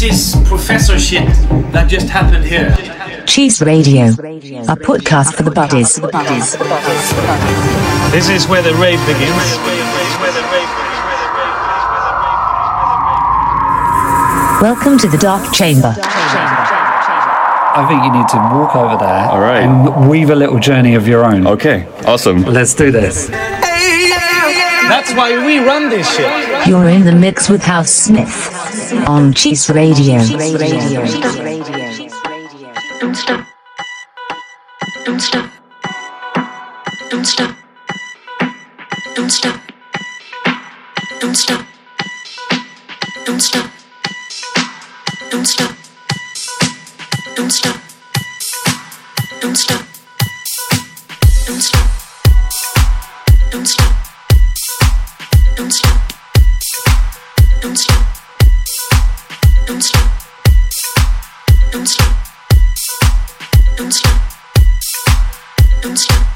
This is professor shit that just happened here. Cheace Radio, a podcast for the buddies. This is where the rave begins. Welcome to the Dark Chamber. I think you need to walk over there All right. and weave a little journey of your own. Okay, awesome. Let's do this. That's why we run this shit. You're in the mix with Housmith on Cheace Radio. Don't stop. Don't stop. Don't stop. Don't stop. Don't stop. Don't stop. Don't stop. Don't stop. Don't stop. Don't stop.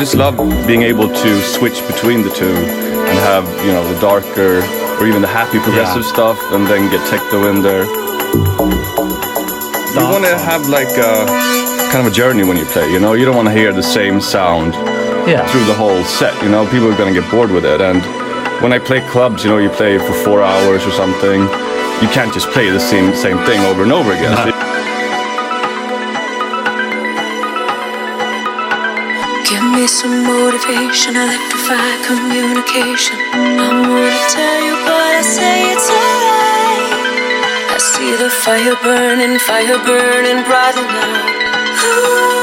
Just love being able to switch between the two and have you know the darker or even the happy progressive Yeah. stuff, and then get techno in there. You want to have like a kind of a journey when you play. You know, you don't want to hear the same sound Yeah. through the whole set. You know, people are gonna get bored with it. And when I play clubs, you know, you play for four hours or something. You can't just play the same same thing over and over again. No. Motivation, electrify communication. I wanna tell you, but I say it's alright. I see the fire burning, fire burning brighter now. Oh,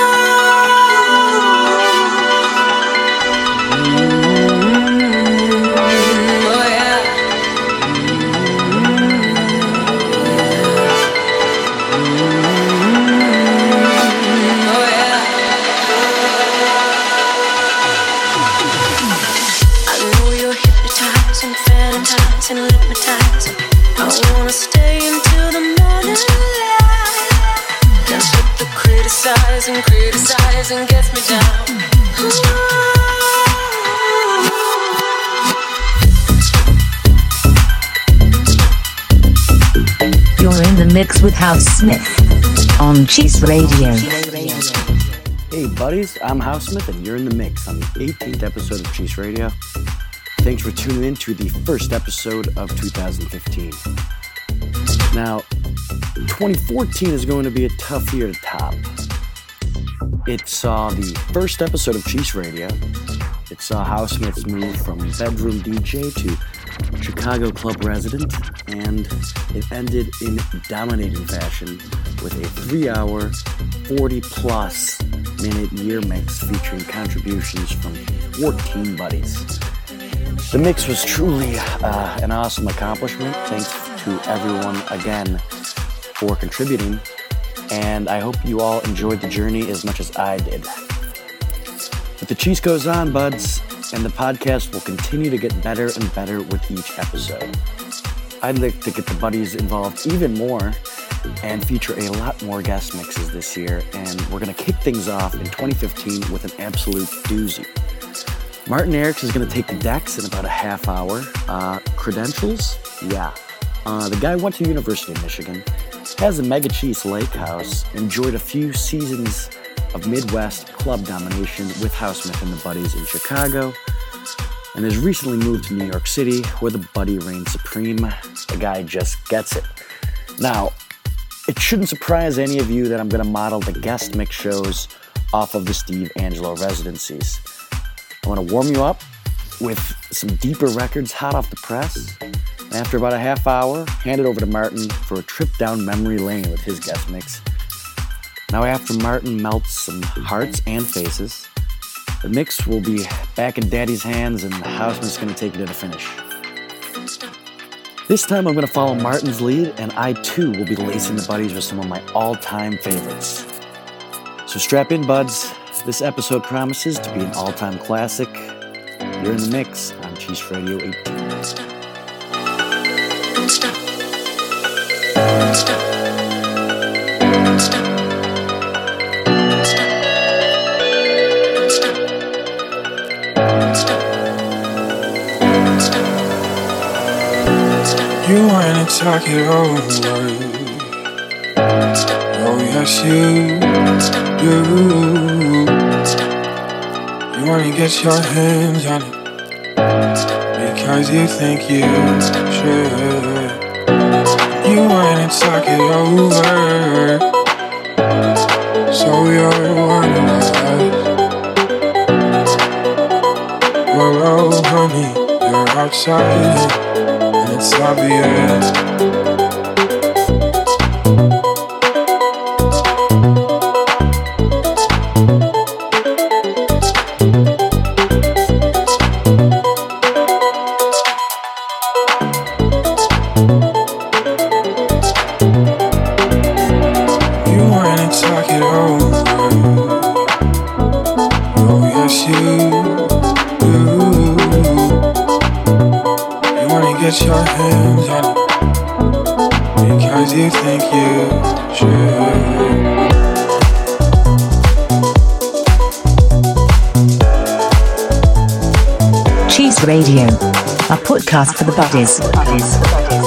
criticizing, criticizing gets me down. You're in the mix with Housmith on Cheace Radio. Hey, buddies, I'm Housmith, and you're in the mix on the 18th episode of Cheace Radio. Thanks for tuning in to the first episode of 2015. Now, 2014 is going to be a tough year to top. It saw the first episode of Cheace Radio. It saw Housmith's move from bedroom DJ to Chicago club resident, and it ended in dominating fashion with a three hour, 40 plus minute year mix featuring contributions from 14 buddies. The mix was truly uh, an awesome accomplishment. Thanks to everyone again for contributing, and I hope you all enjoyed the journey as much as I did. But the cheese goes on, buds, and the podcast will continue to get better and better with each episode. I'd like to get the buddies involved even more and feature a lot more guest mixes this year, and we're going to kick things off in 2015 with an absolute doozy. Martin Eriks is going to take the decks in about a half hour. Uh, credentials? Yeah. Uh, the guy went to University of Michigan, has a Mega Cheese Lake House, enjoyed a few seasons of Midwest club domination with Housmith and the Buddies in Chicago, and has recently moved to New York City where the Buddy reigns supreme. The guy just gets it. Now, it shouldn't surprise any of you that I'm going to model the guest mix shows off of the Steve Angello residencies. I want to warm you up with some deeper records hot off the press. After about a half hour, hand it over to Martin for a trip down memory lane with his guest mix. Now, after Martin melts some hearts and faces, the mix will be back in Daddy's hands, and the houseman's going to take it to the finish. This time, I'm going to follow Martin's lead, and I too will be lacing the buddies with some of my all time favorites. So strap in, buds. This episode promises to be an all time classic. You're in the mix on Cheace Radio 18. Talk it over. Oh, yes, you do. You wanna get your hands on it because you think you should. You wanna talk it over. So you're. Well, honey, you're outside and it's obvious. Podcast for the buddies. So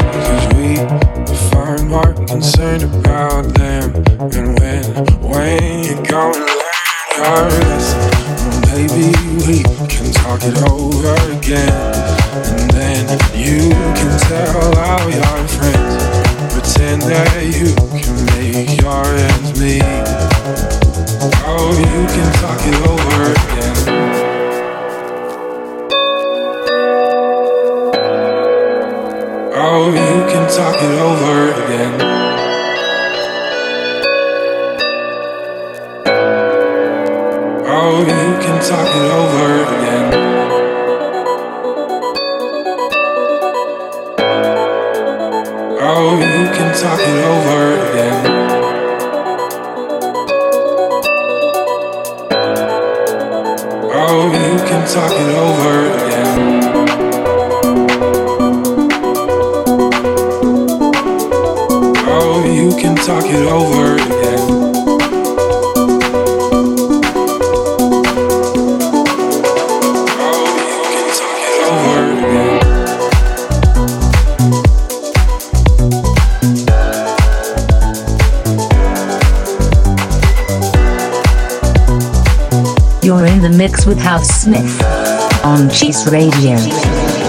concerned about them. And when, when you go and learn your lesson, maybe we can talk it over again. And then you can tell all your friends. Pretend that you can make your ends meet. Oh, you can talk it over again. Oh, you can talk it over again. You with Housmith on Cheace Radio.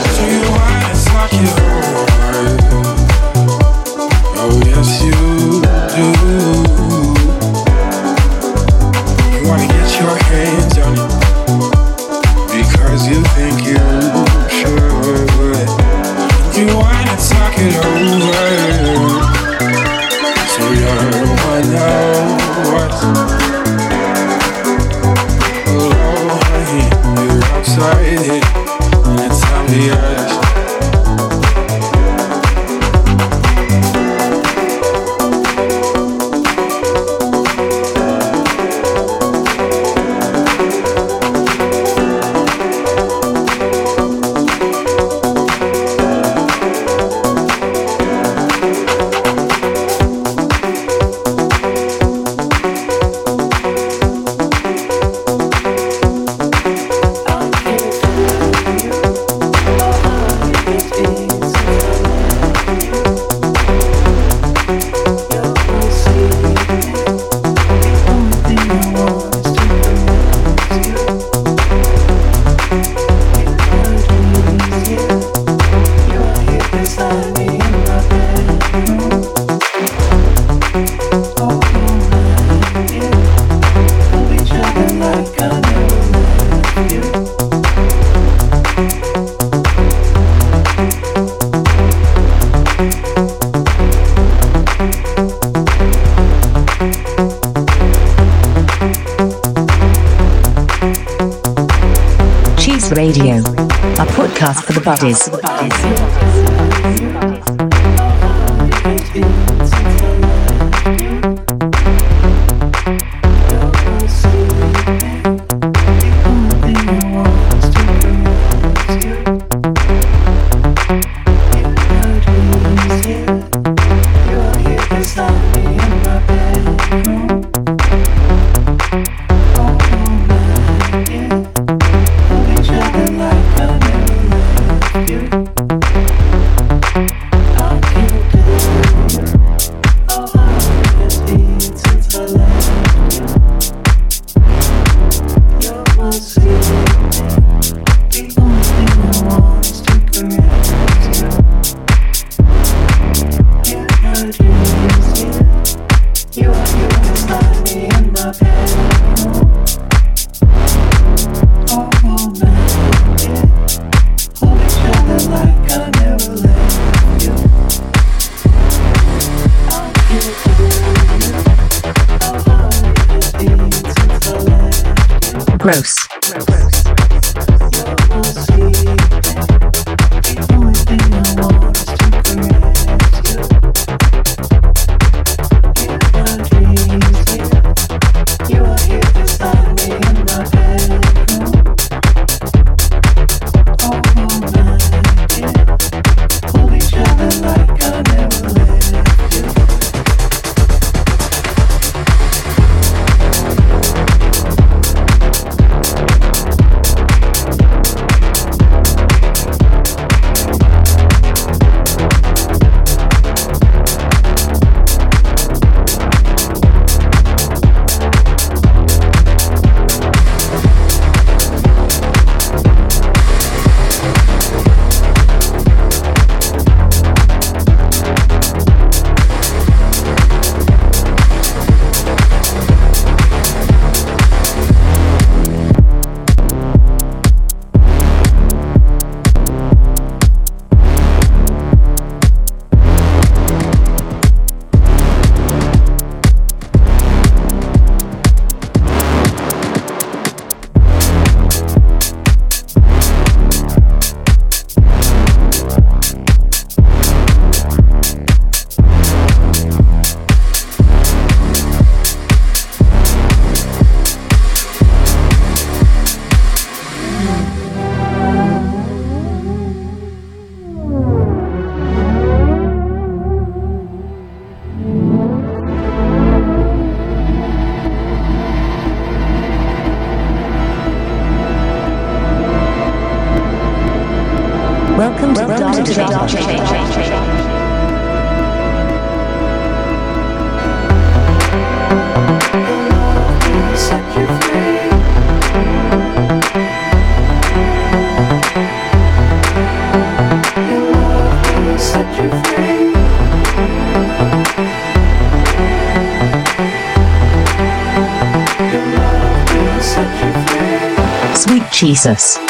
Podcast Jesus.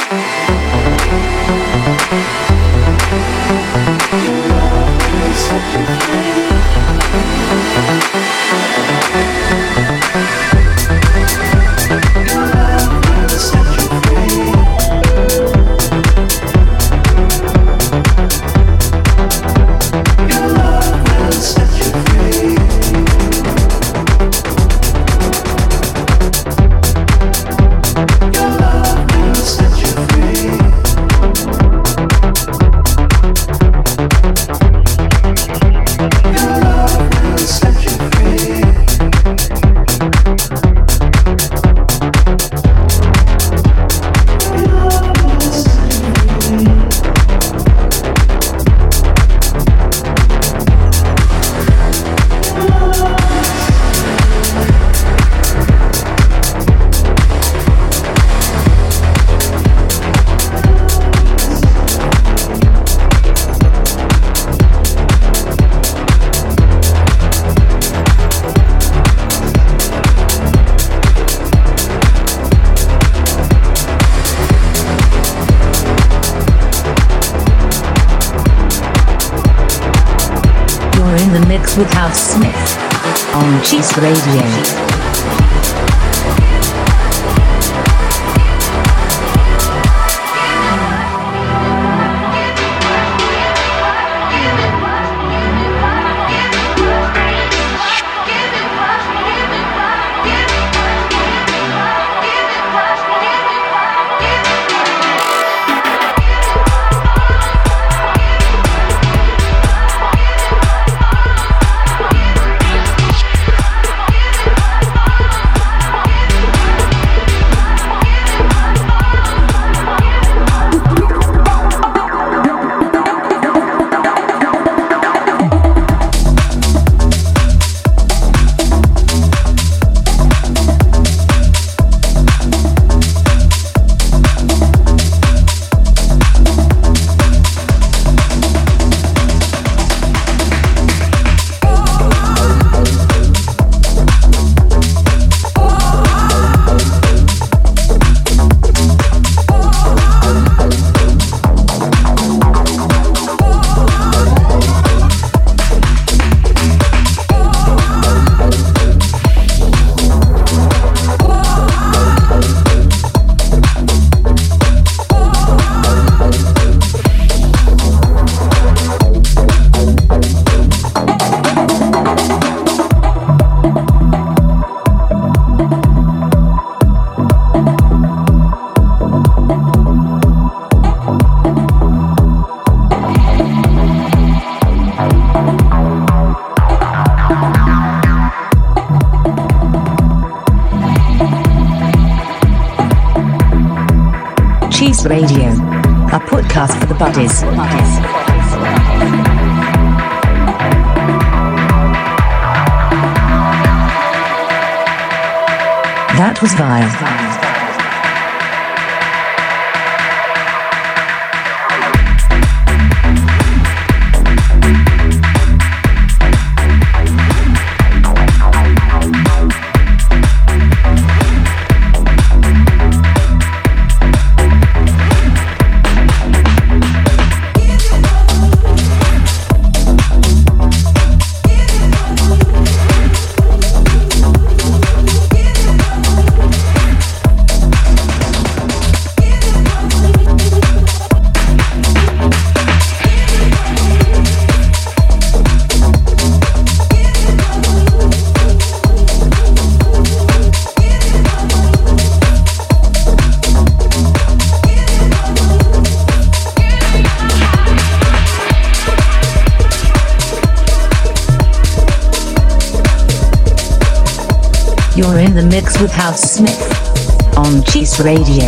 Smith on Cheace Radio.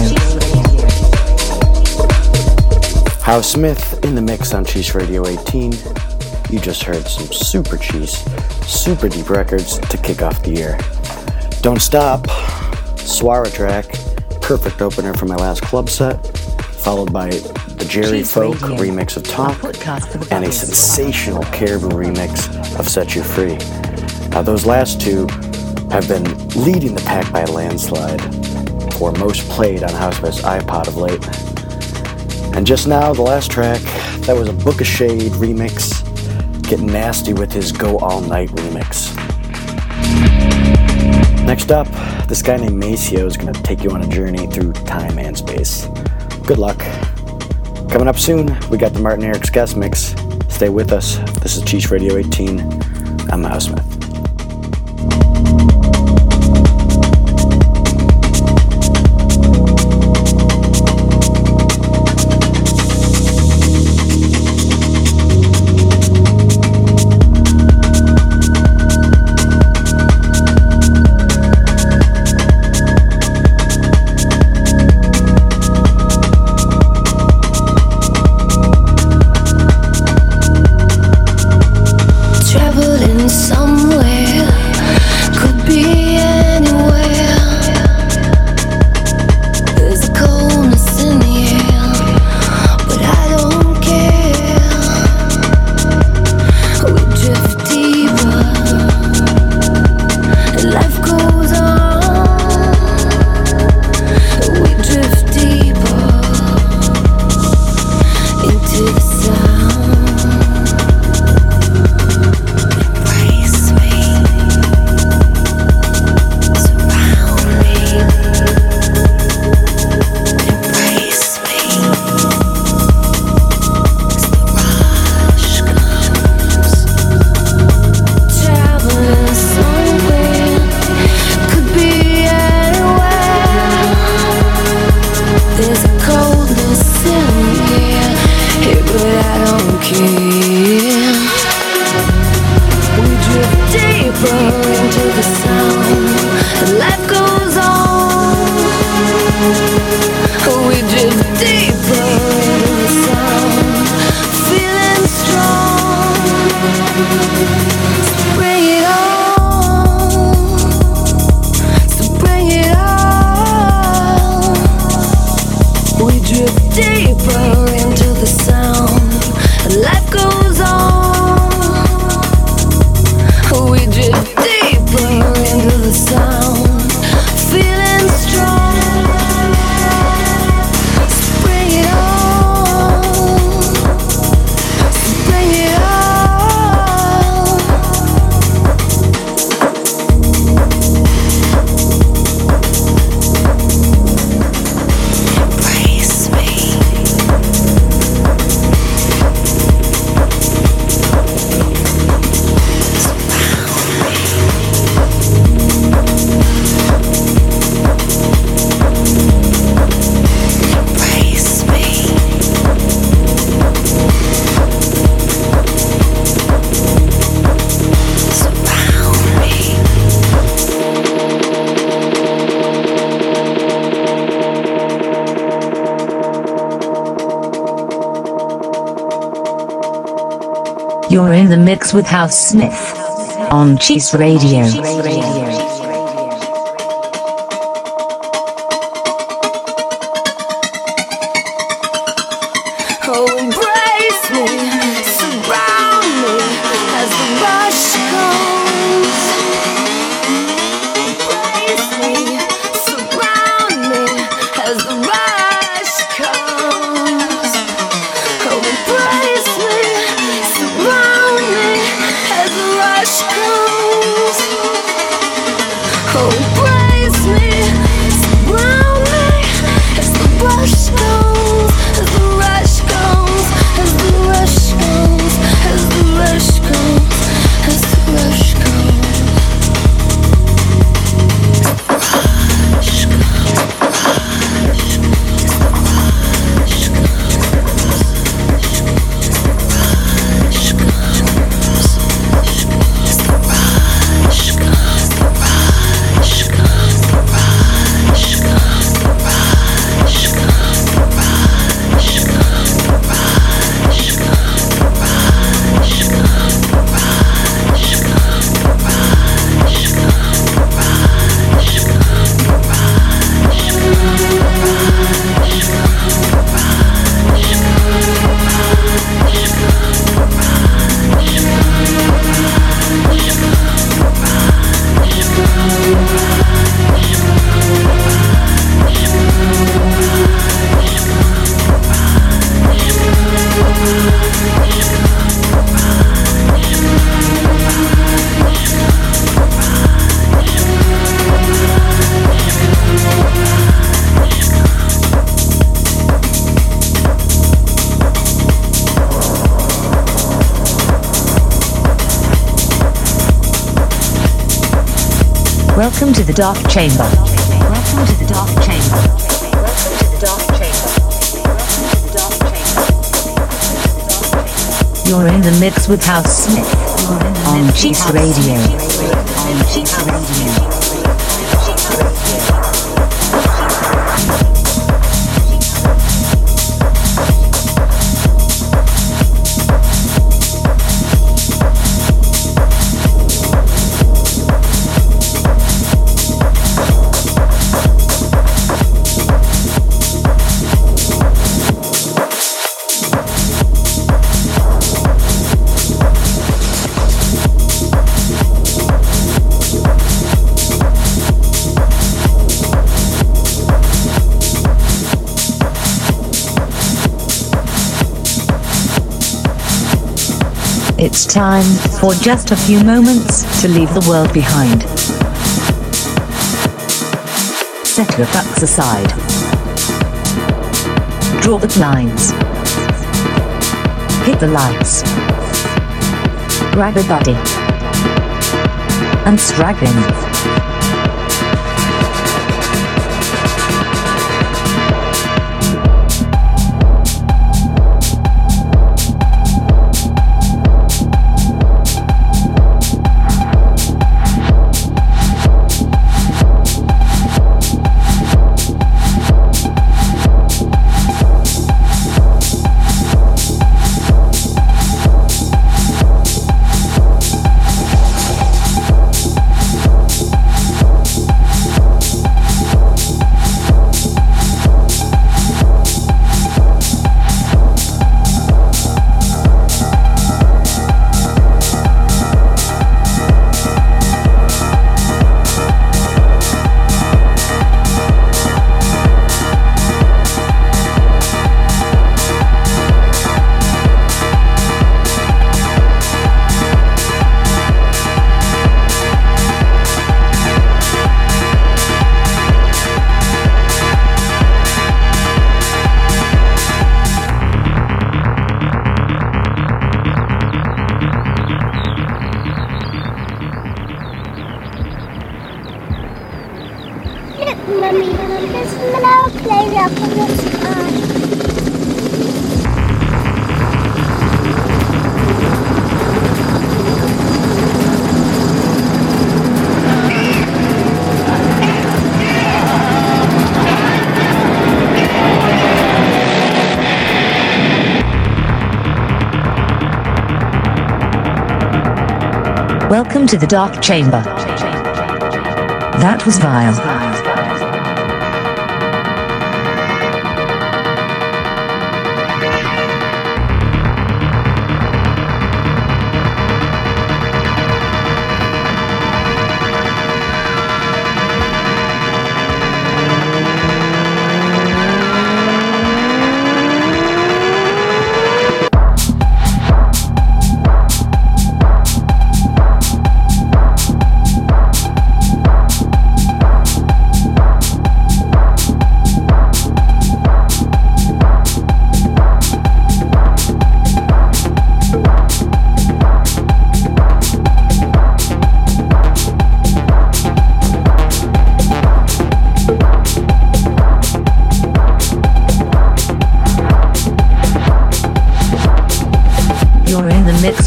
Housmith in the mix on Cheace Radio 18. You just heard some super cheese, super deep records to kick off the year. Don't Stop, Swara track, perfect opener for my last club set, followed by the Jerry Cheese Folk Radio, remix of Talk, our podcast for the and a sensational Caribou remix of Set You Free. Now, those last two have been leading the pack by a landslide for most played on Housebest iPod of late. And just now, the last track, that was a Booka Shade remix, getting nasty with his Go All Night remix. Next up, this guy named Maceo is going to take you on a journey through time and space. Good luck. Coming up soon, we got the Martin Eriks guest mix. Stay with us. This is Cheace Radio 18. I'm Mouse Smith. With Housmith on Cheace Radio. Chamber. Welcome to the Dark Chamber. Welcome to the Dark Chamber. You're in the mix with Housmith on Cheace Radio. On Cheace Radio. Time for just a few moments to leave the world behind. Set your fucks aside. Draw the blinds. Hit the lights. Grab a buddy. And strap in. To the Dark Chamber. That was vile.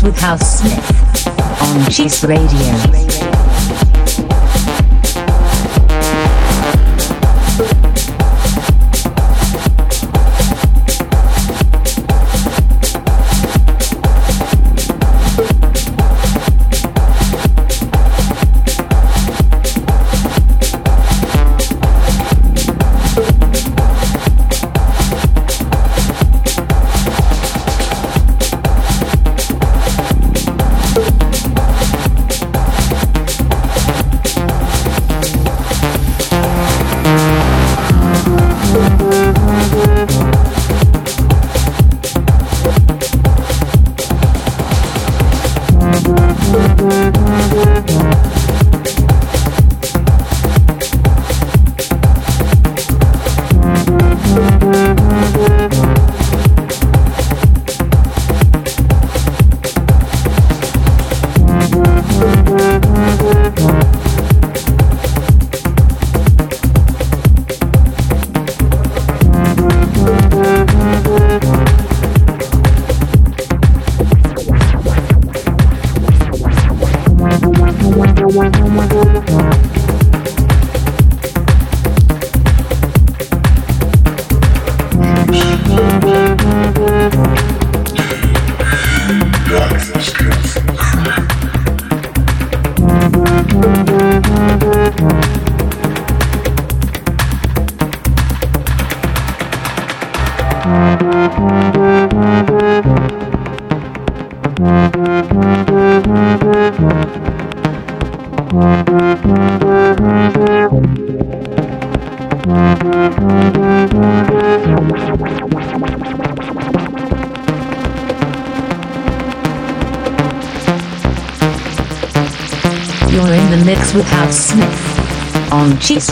With Housmith on Cheace Radio.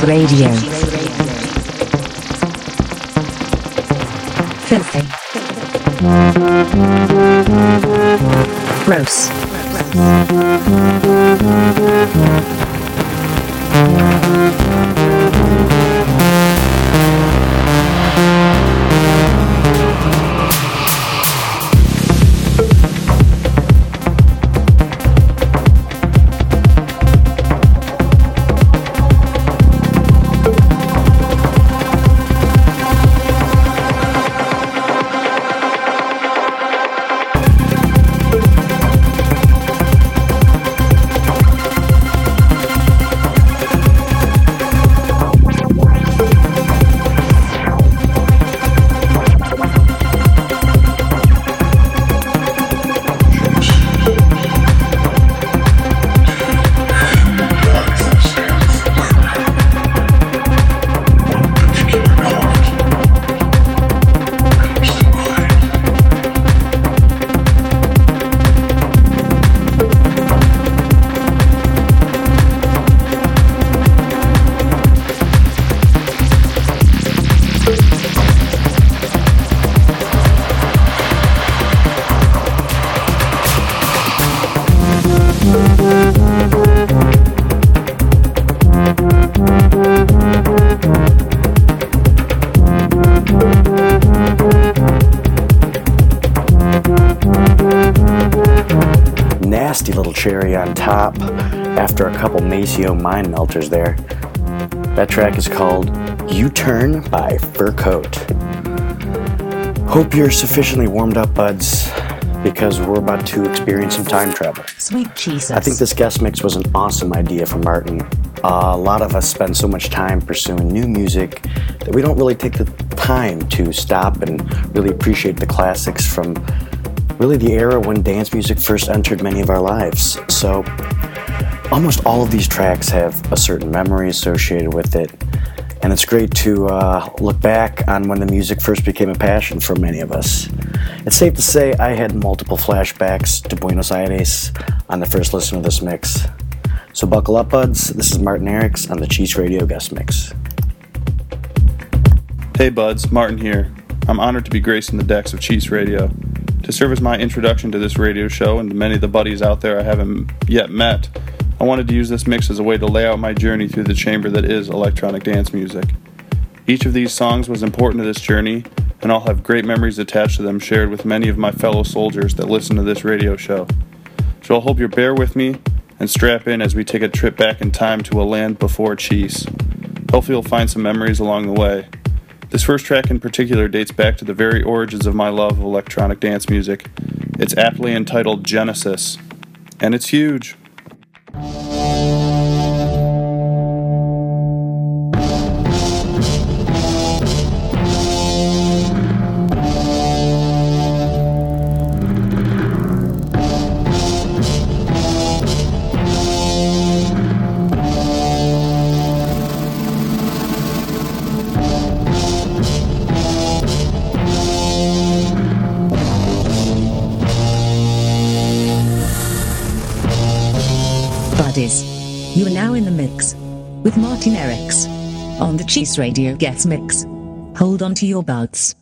Radio. There. That track is called U Turn by Fur Coat. Hope you're sufficiently warmed up, buds, because we're about to experience some time travel. Sweet Jesus. I think this guest mix was an awesome idea from Martin. Uh, a lot of us spend so much time pursuing new music that we don't really take the time to stop and really appreciate the classics from really the era when dance music first entered many of our lives. So, almost all of these tracks have a certain memory associated with it, and it's great to uh, look back on when the music first became a passion for many of us. It's safe to say I had multiple flashbacks to Buenos Aires on the first listen of this mix. So buckle up, buds. This is Martin Eriks on the Cheace Radio guest mix. Hey buds, Martin here. I'm honored to be gracing the decks of Cheace Radio. To serve as my introduction to this radio show and to many of the buddies out there I haven't yet met, I wanted to use this mix as a way to lay out my journey through the chamber that is electronic dance music. Each of these songs was important to this journey, and I'll have great memories attached to them shared with many of my fellow soldiers that listen to this radio show. So I hope you'll bear with me and strap in as we take a trip back in time to a land before cheace. Hopefully, you'll find some memories along the way. This first track in particular dates back to the very origins of my love of electronic dance music. It's aptly entitled Genesis, and it's huge. With Martin Eriks on the Cheace Radio Guest Mix. Hold on to your butts.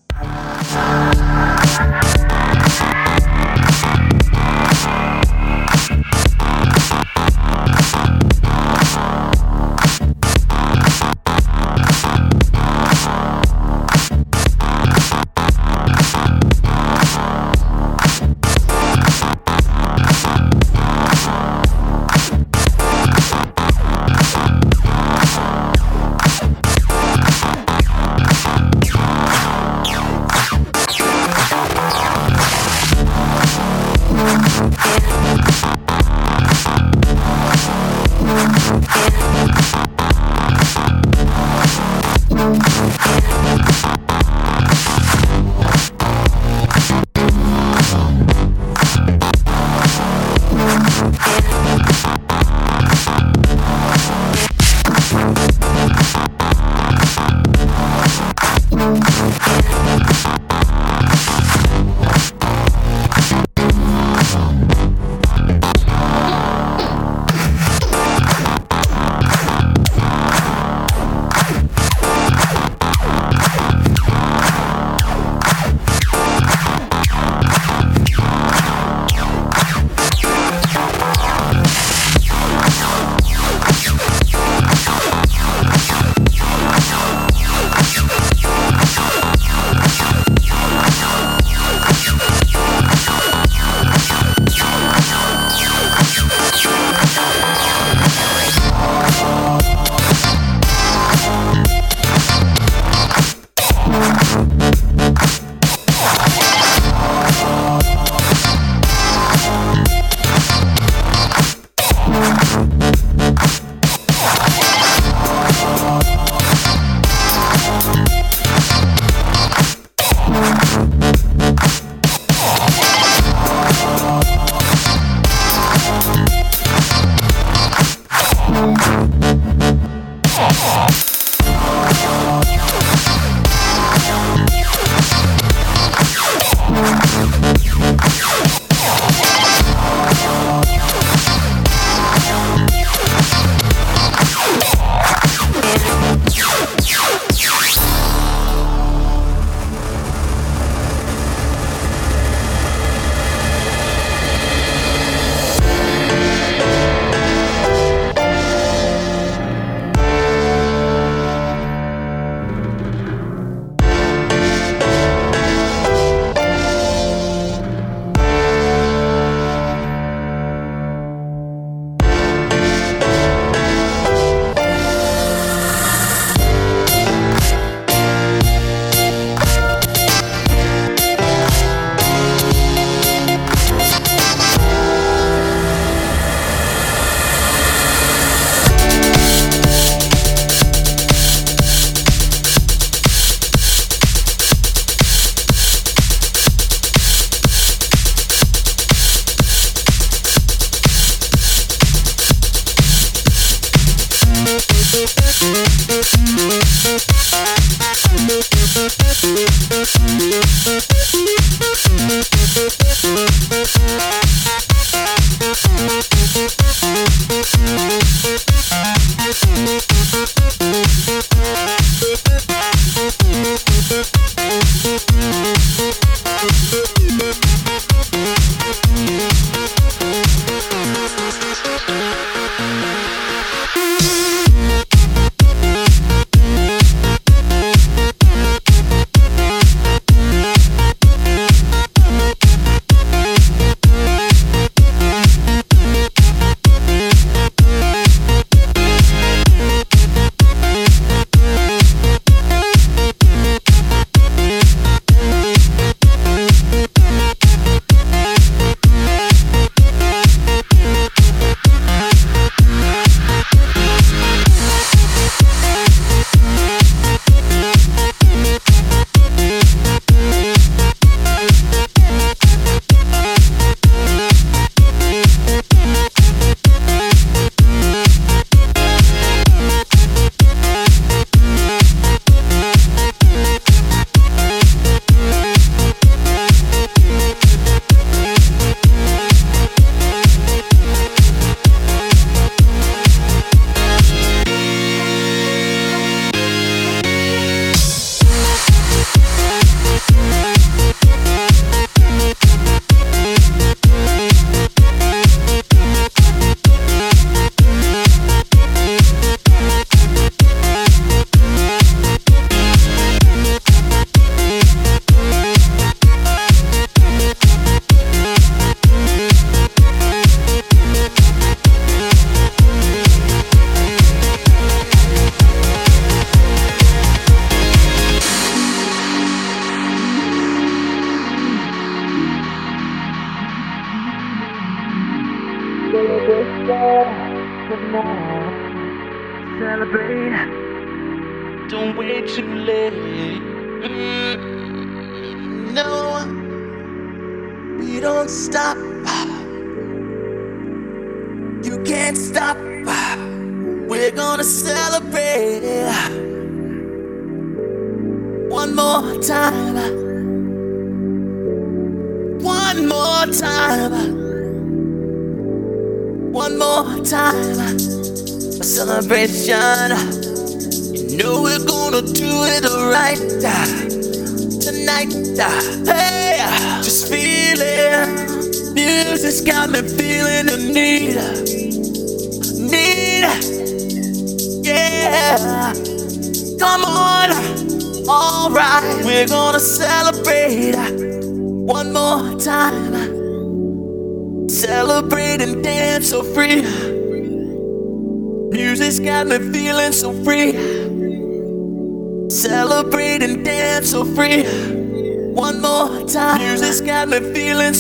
Thank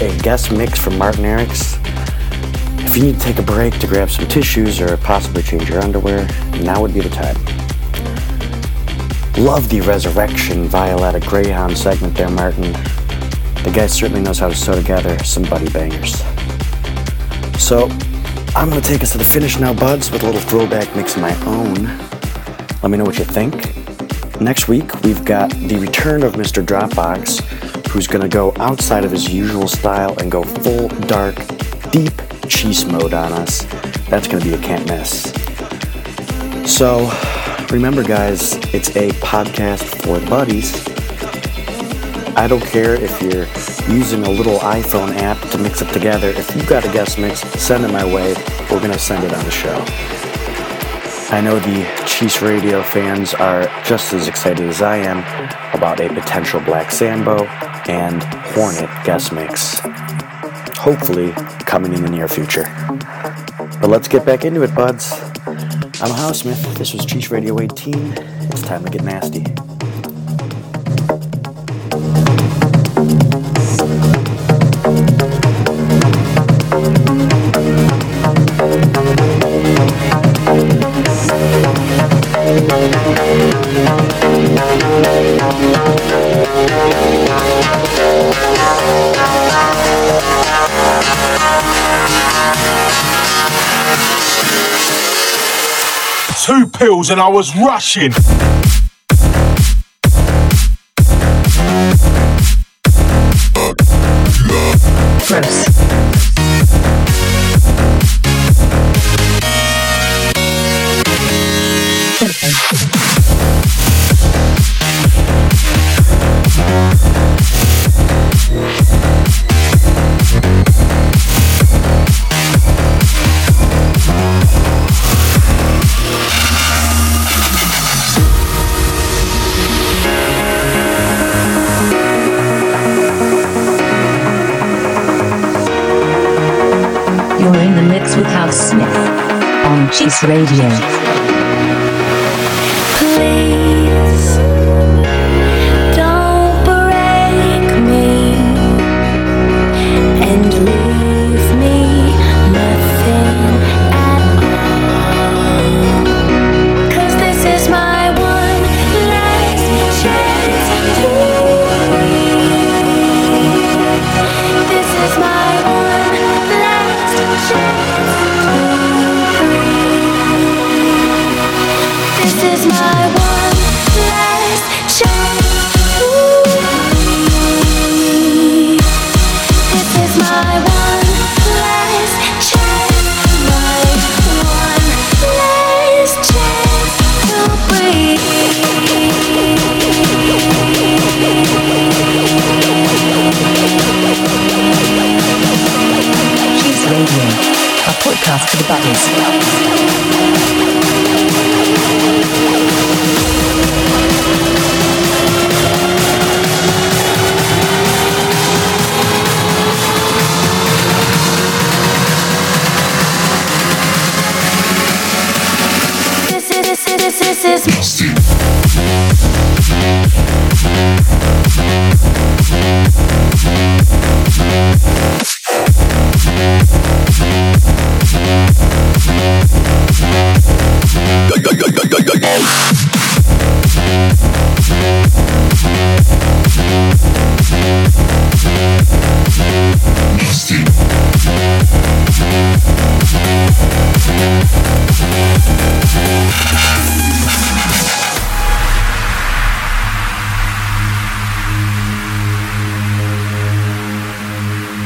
A guest mix from Martin Eriks. If you need to take a break to grab some tissues or possibly change your underwear, now would be the time. Love the Resurrection Violetta Greyhound segment there, Martin. The guy certainly knows how to sew together some buddy bangers. So, I'm to take us to the finish now, buds, with a little throwback mix of my own. Let me know what you think. Next week, we've got the return of Mr. Dropbox, who's going to go outside of his usual style and go full dark, deep cheace mode on us. That's going to be a can't miss. So, remember, guys, it's a podcast for buddies. I don't care if you're using a little iPhone app to mix it together. If you've got a guest mix, send it my way. We're going to send it on the show. I know the Cheace Radio fans are just as excited as I am about a potential Black Sambo and Hornet guest mix. Hopefully, coming in the near future. But let's get back into it, buds. I'm Housmith. This was Cheace Radio 18. It's time to get nasty. Pills and I was rushing. Radio.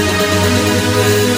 Dark Chamber.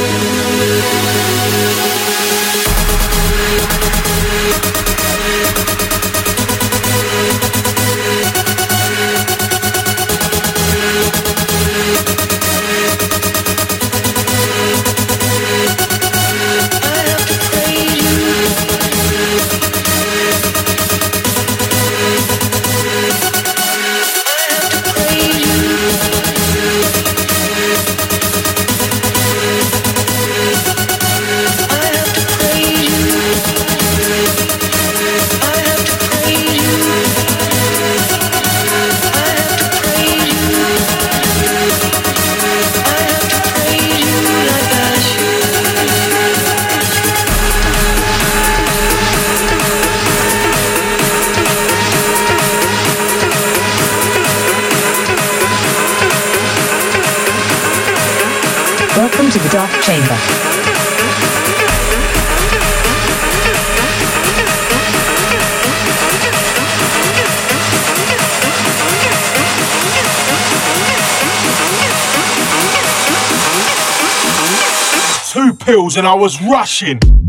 Two pills and I was rushing.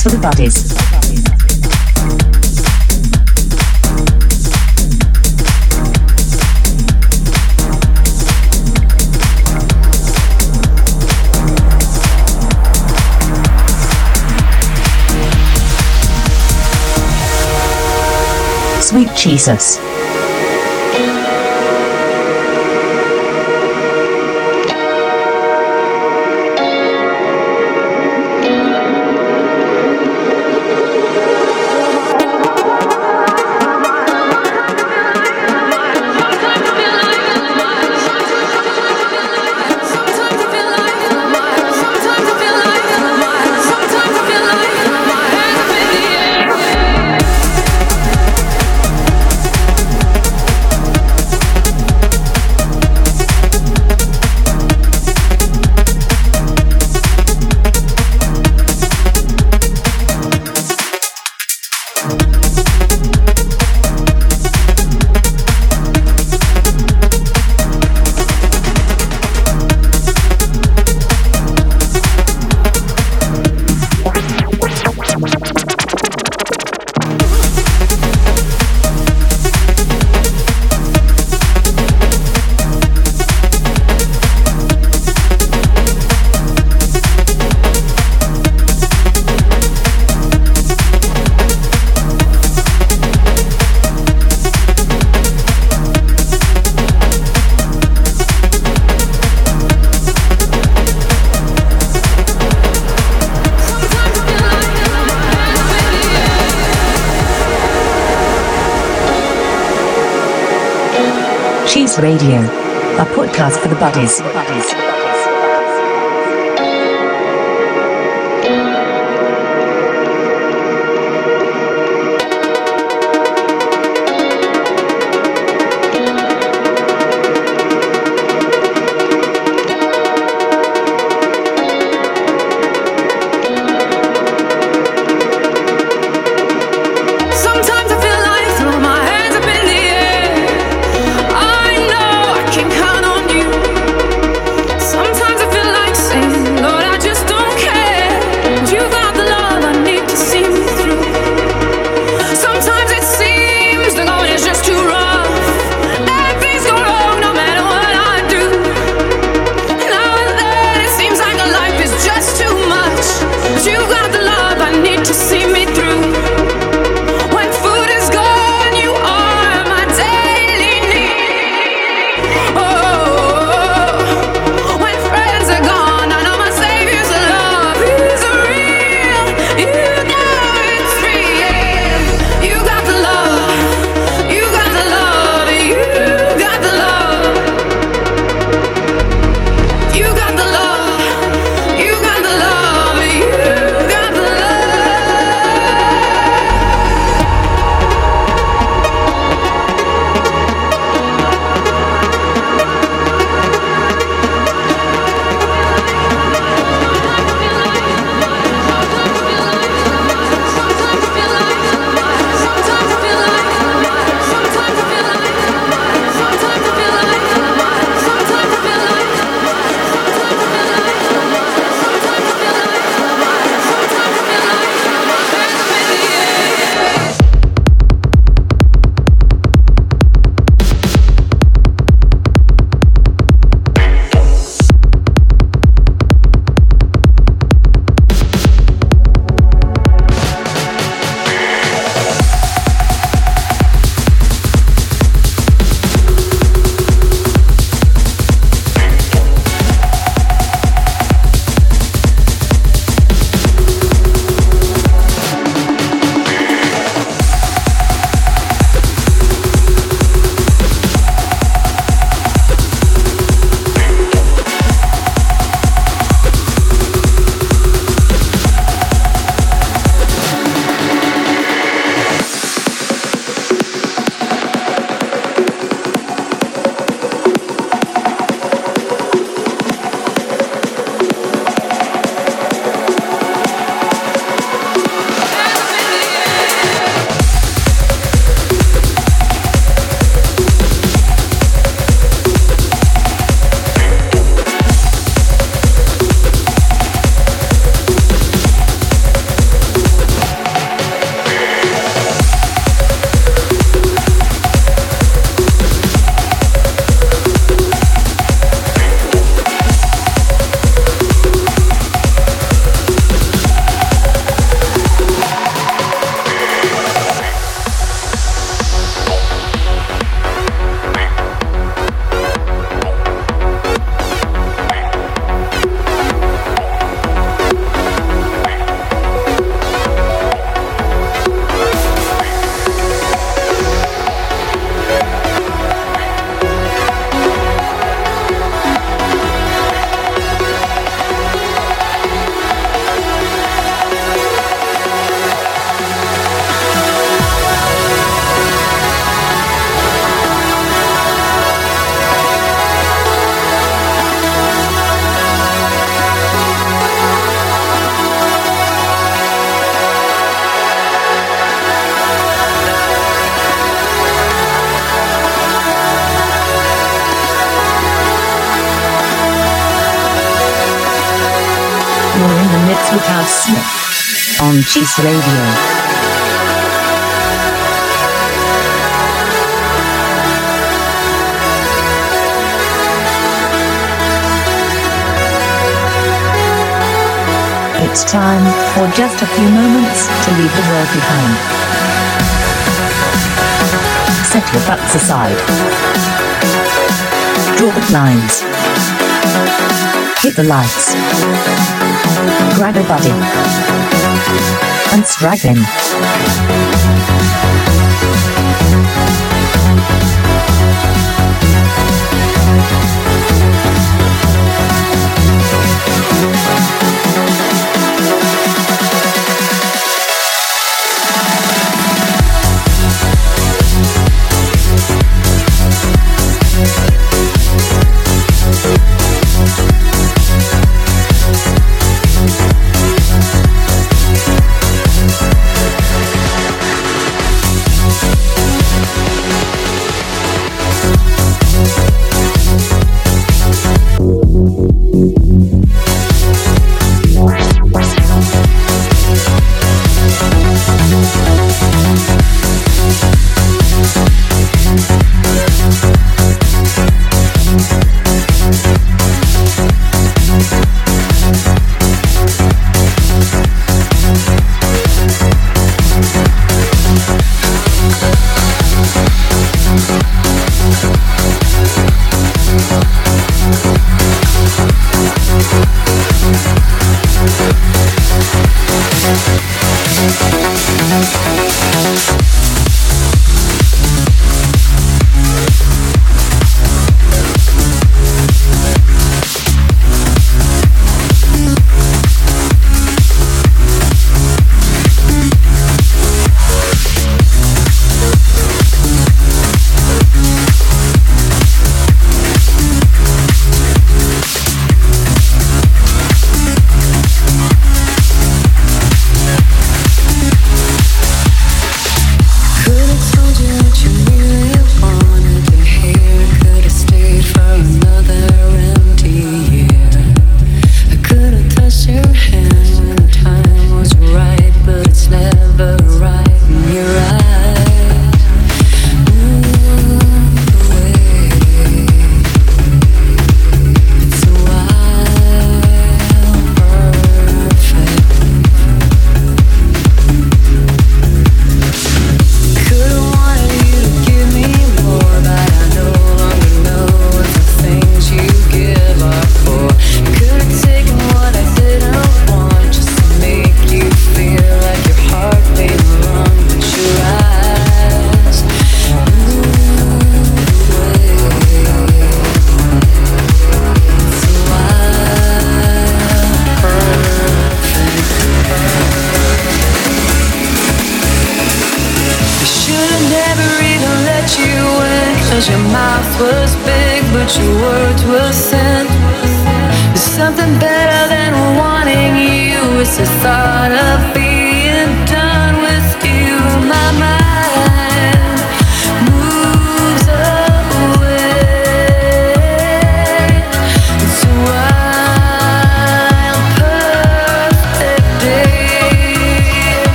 Dance for the bodies. Sweet Jesus. for the bodies. Radio. It's time for just a few moments to leave the world behind. Set your butts aside. Draw the blinds. Hit the lights. Grab a buddy. And strike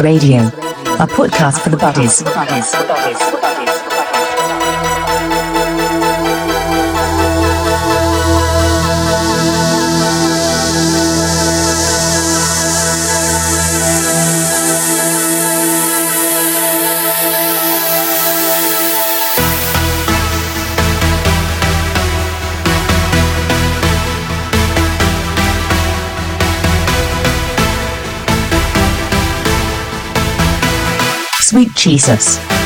Radio, a podcast for the buddies. Jesus.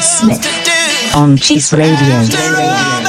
Smith on Cheace Radio.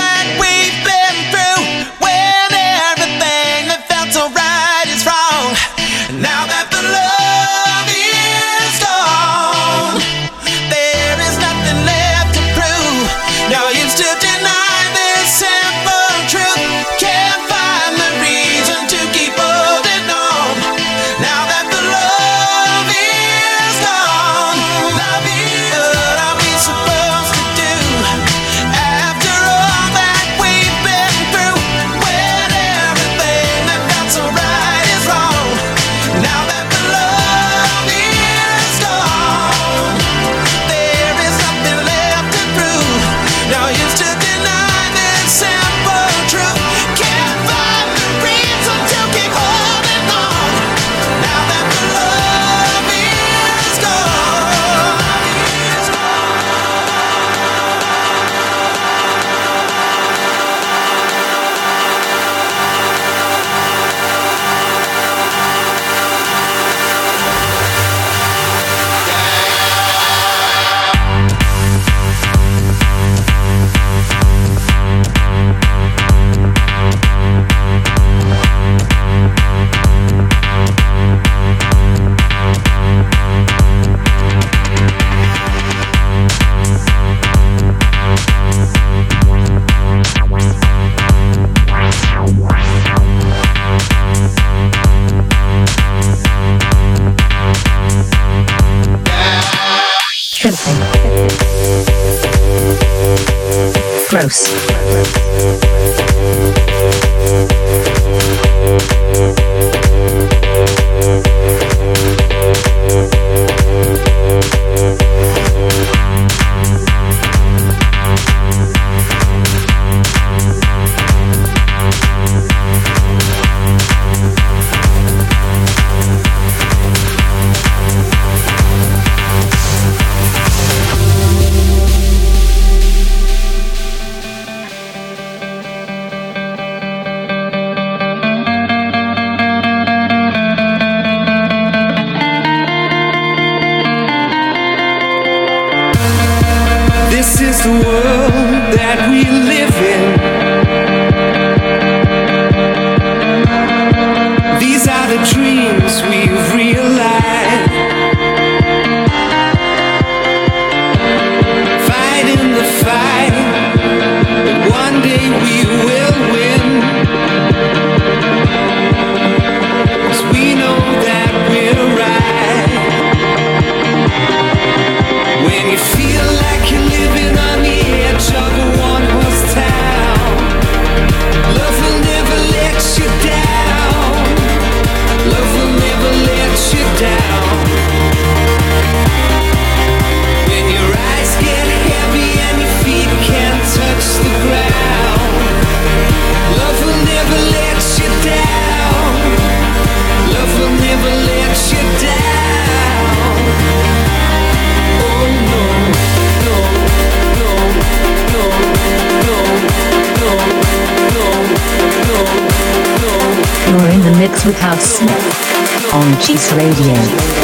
with Housmith on Cheace Radio.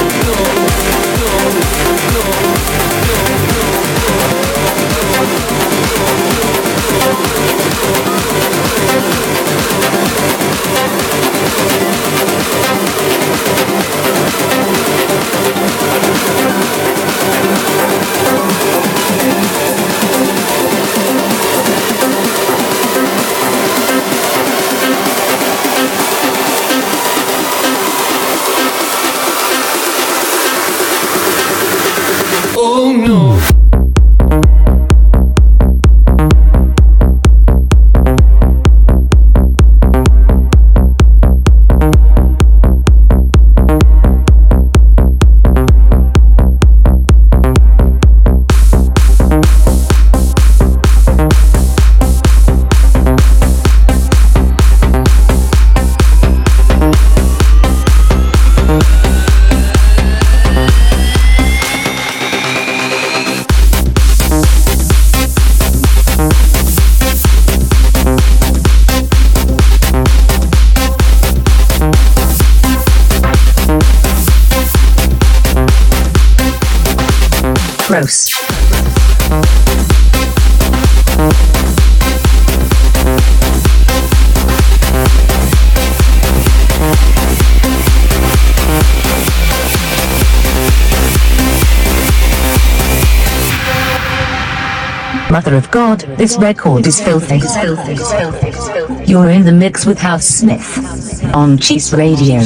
of God, this record is filthy. You're in the mix with Housmith on Cheace Radio.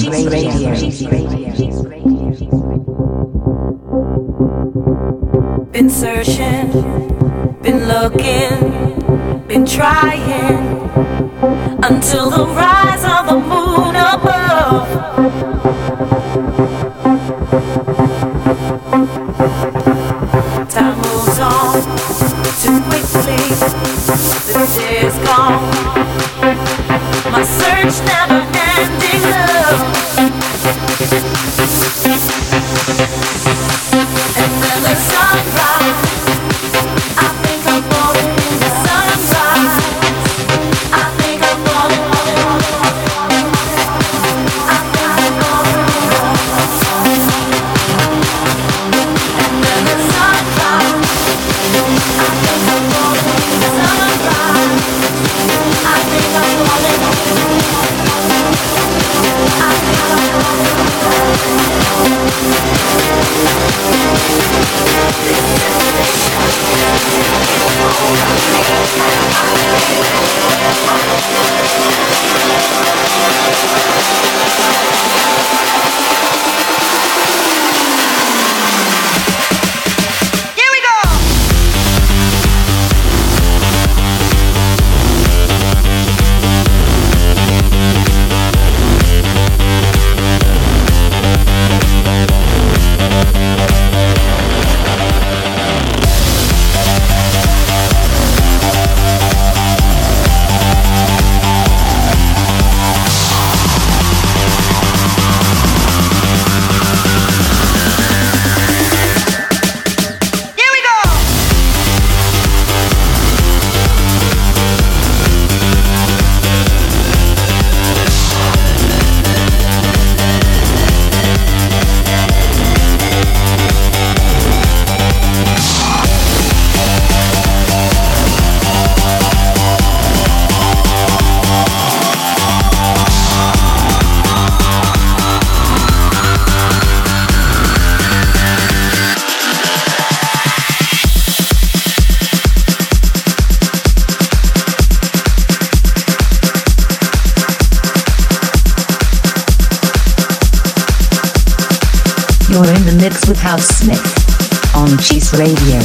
Housmith on Cheace Radio.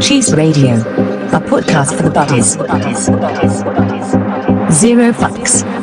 Cheace Radio, a podcast for the buddies. Zero fucks.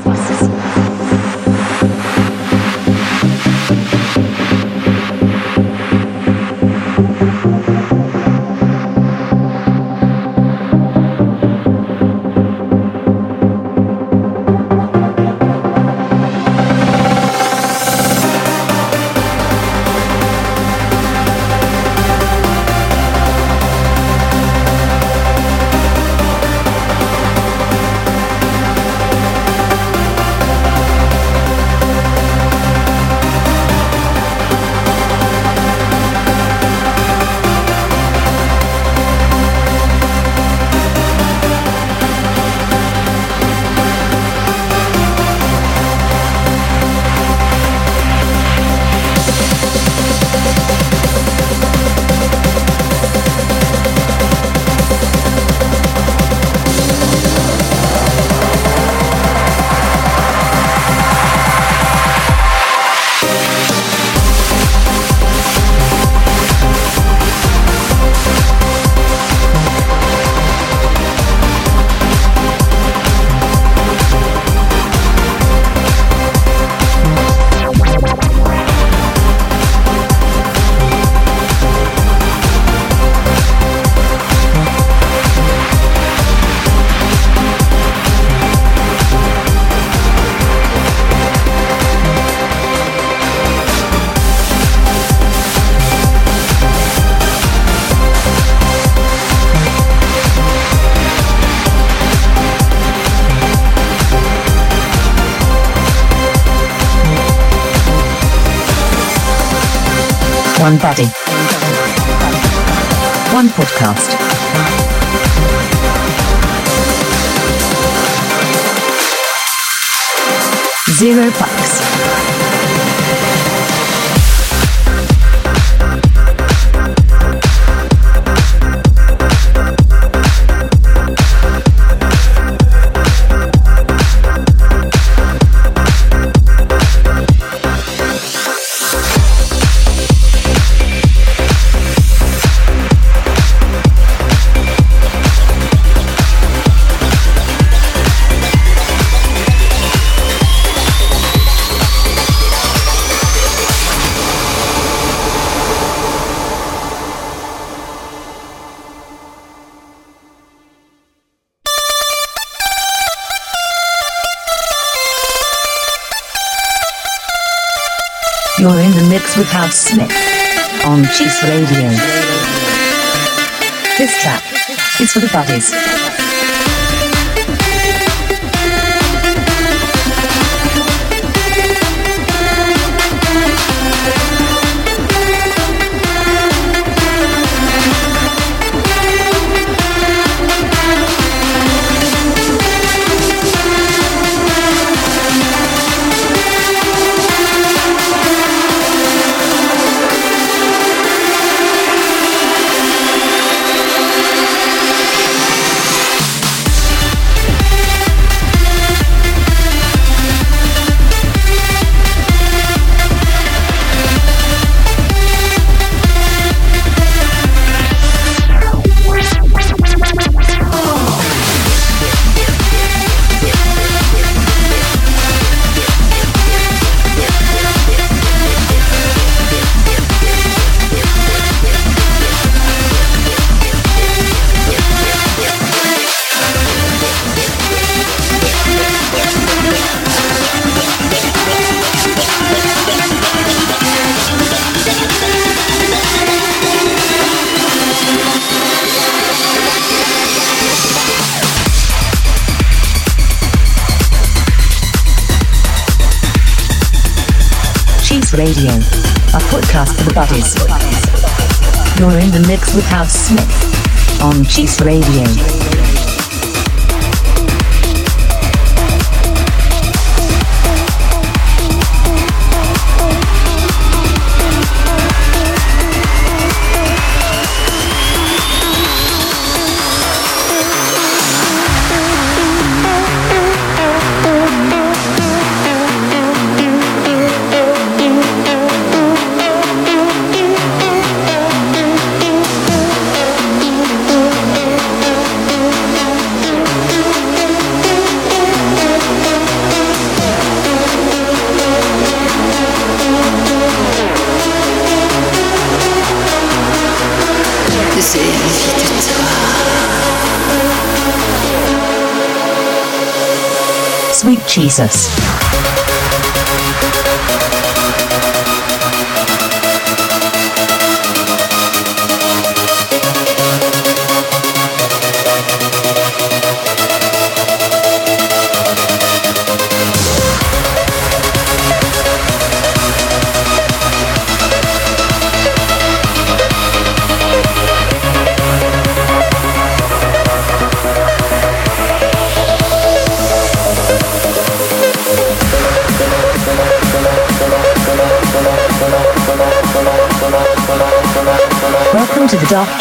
Housmith on Cheace Radio. basis.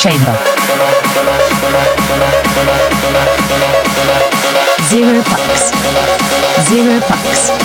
chamber. Zero bucks. Zero bucks.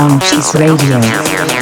On Cheace Radio.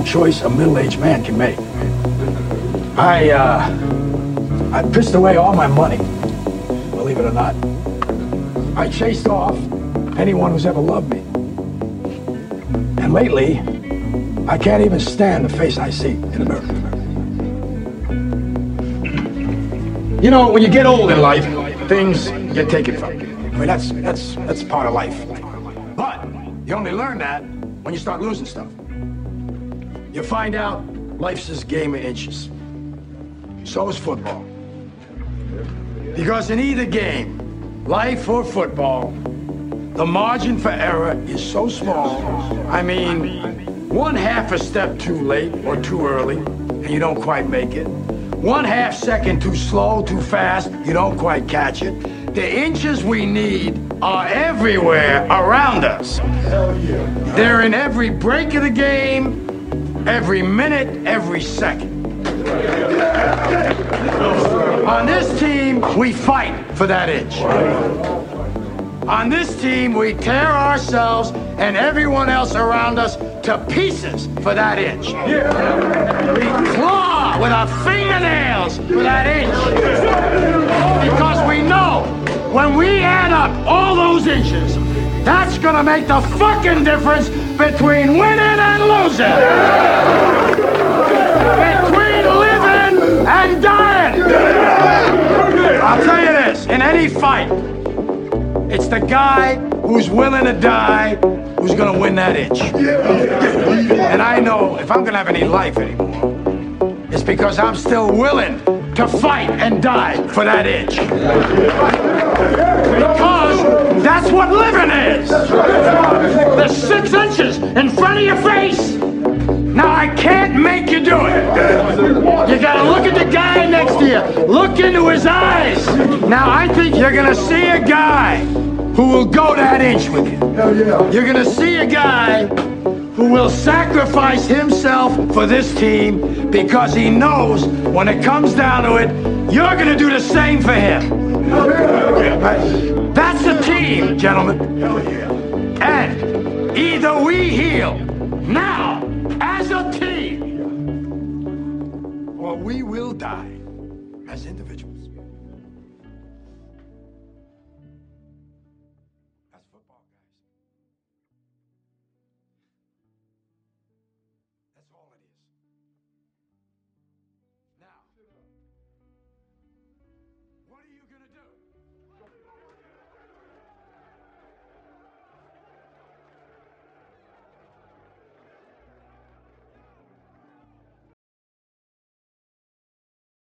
Wrong choice a middle-aged man can make. I, uh, I pissed away all my money, believe it or not. I chased off anyone who's ever loved me. And lately, I can't even stand the face I see in the mirror. You know, when you get old in life, things get taken from you. I mean, that's that's that's part of life. But you only learn that when you start losing stuff. You find out life's this game of inches. So is football. Because in either game, life or football, the margin for error is so small. I mean, one half a step too late or too early, and you don't quite make it. One half second too slow, too fast, you don't quite catch it. The inches we need are everywhere around us. They're in every break of the game, every minute, every second. On this team, we fight for that inch. On this team, we tear ourselves and everyone else around us to pieces for that inch. We claw with our fingernails for that inch. Because we know when we add up all those inches, that's gonna make the fucking difference between winning and losing. Between living and dying. I'll tell you this, in any fight, it's the guy who's willing to die who's gonna win that inch. And I know if I'm gonna have any life anymore, it's because I'm still willing to fight and die for that inch. Because that's what living is. The six inches in front of your face. Now I can't make you do it. You gotta look at the guy next to you. Look into his eyes. Now I think you're gonna see a guy who will go that inch with you. You're gonna see a guy who will sacrifice himself for this team because he knows when it comes down to it, you're gonna do the same for him. That's the team, gentlemen. And either we heal now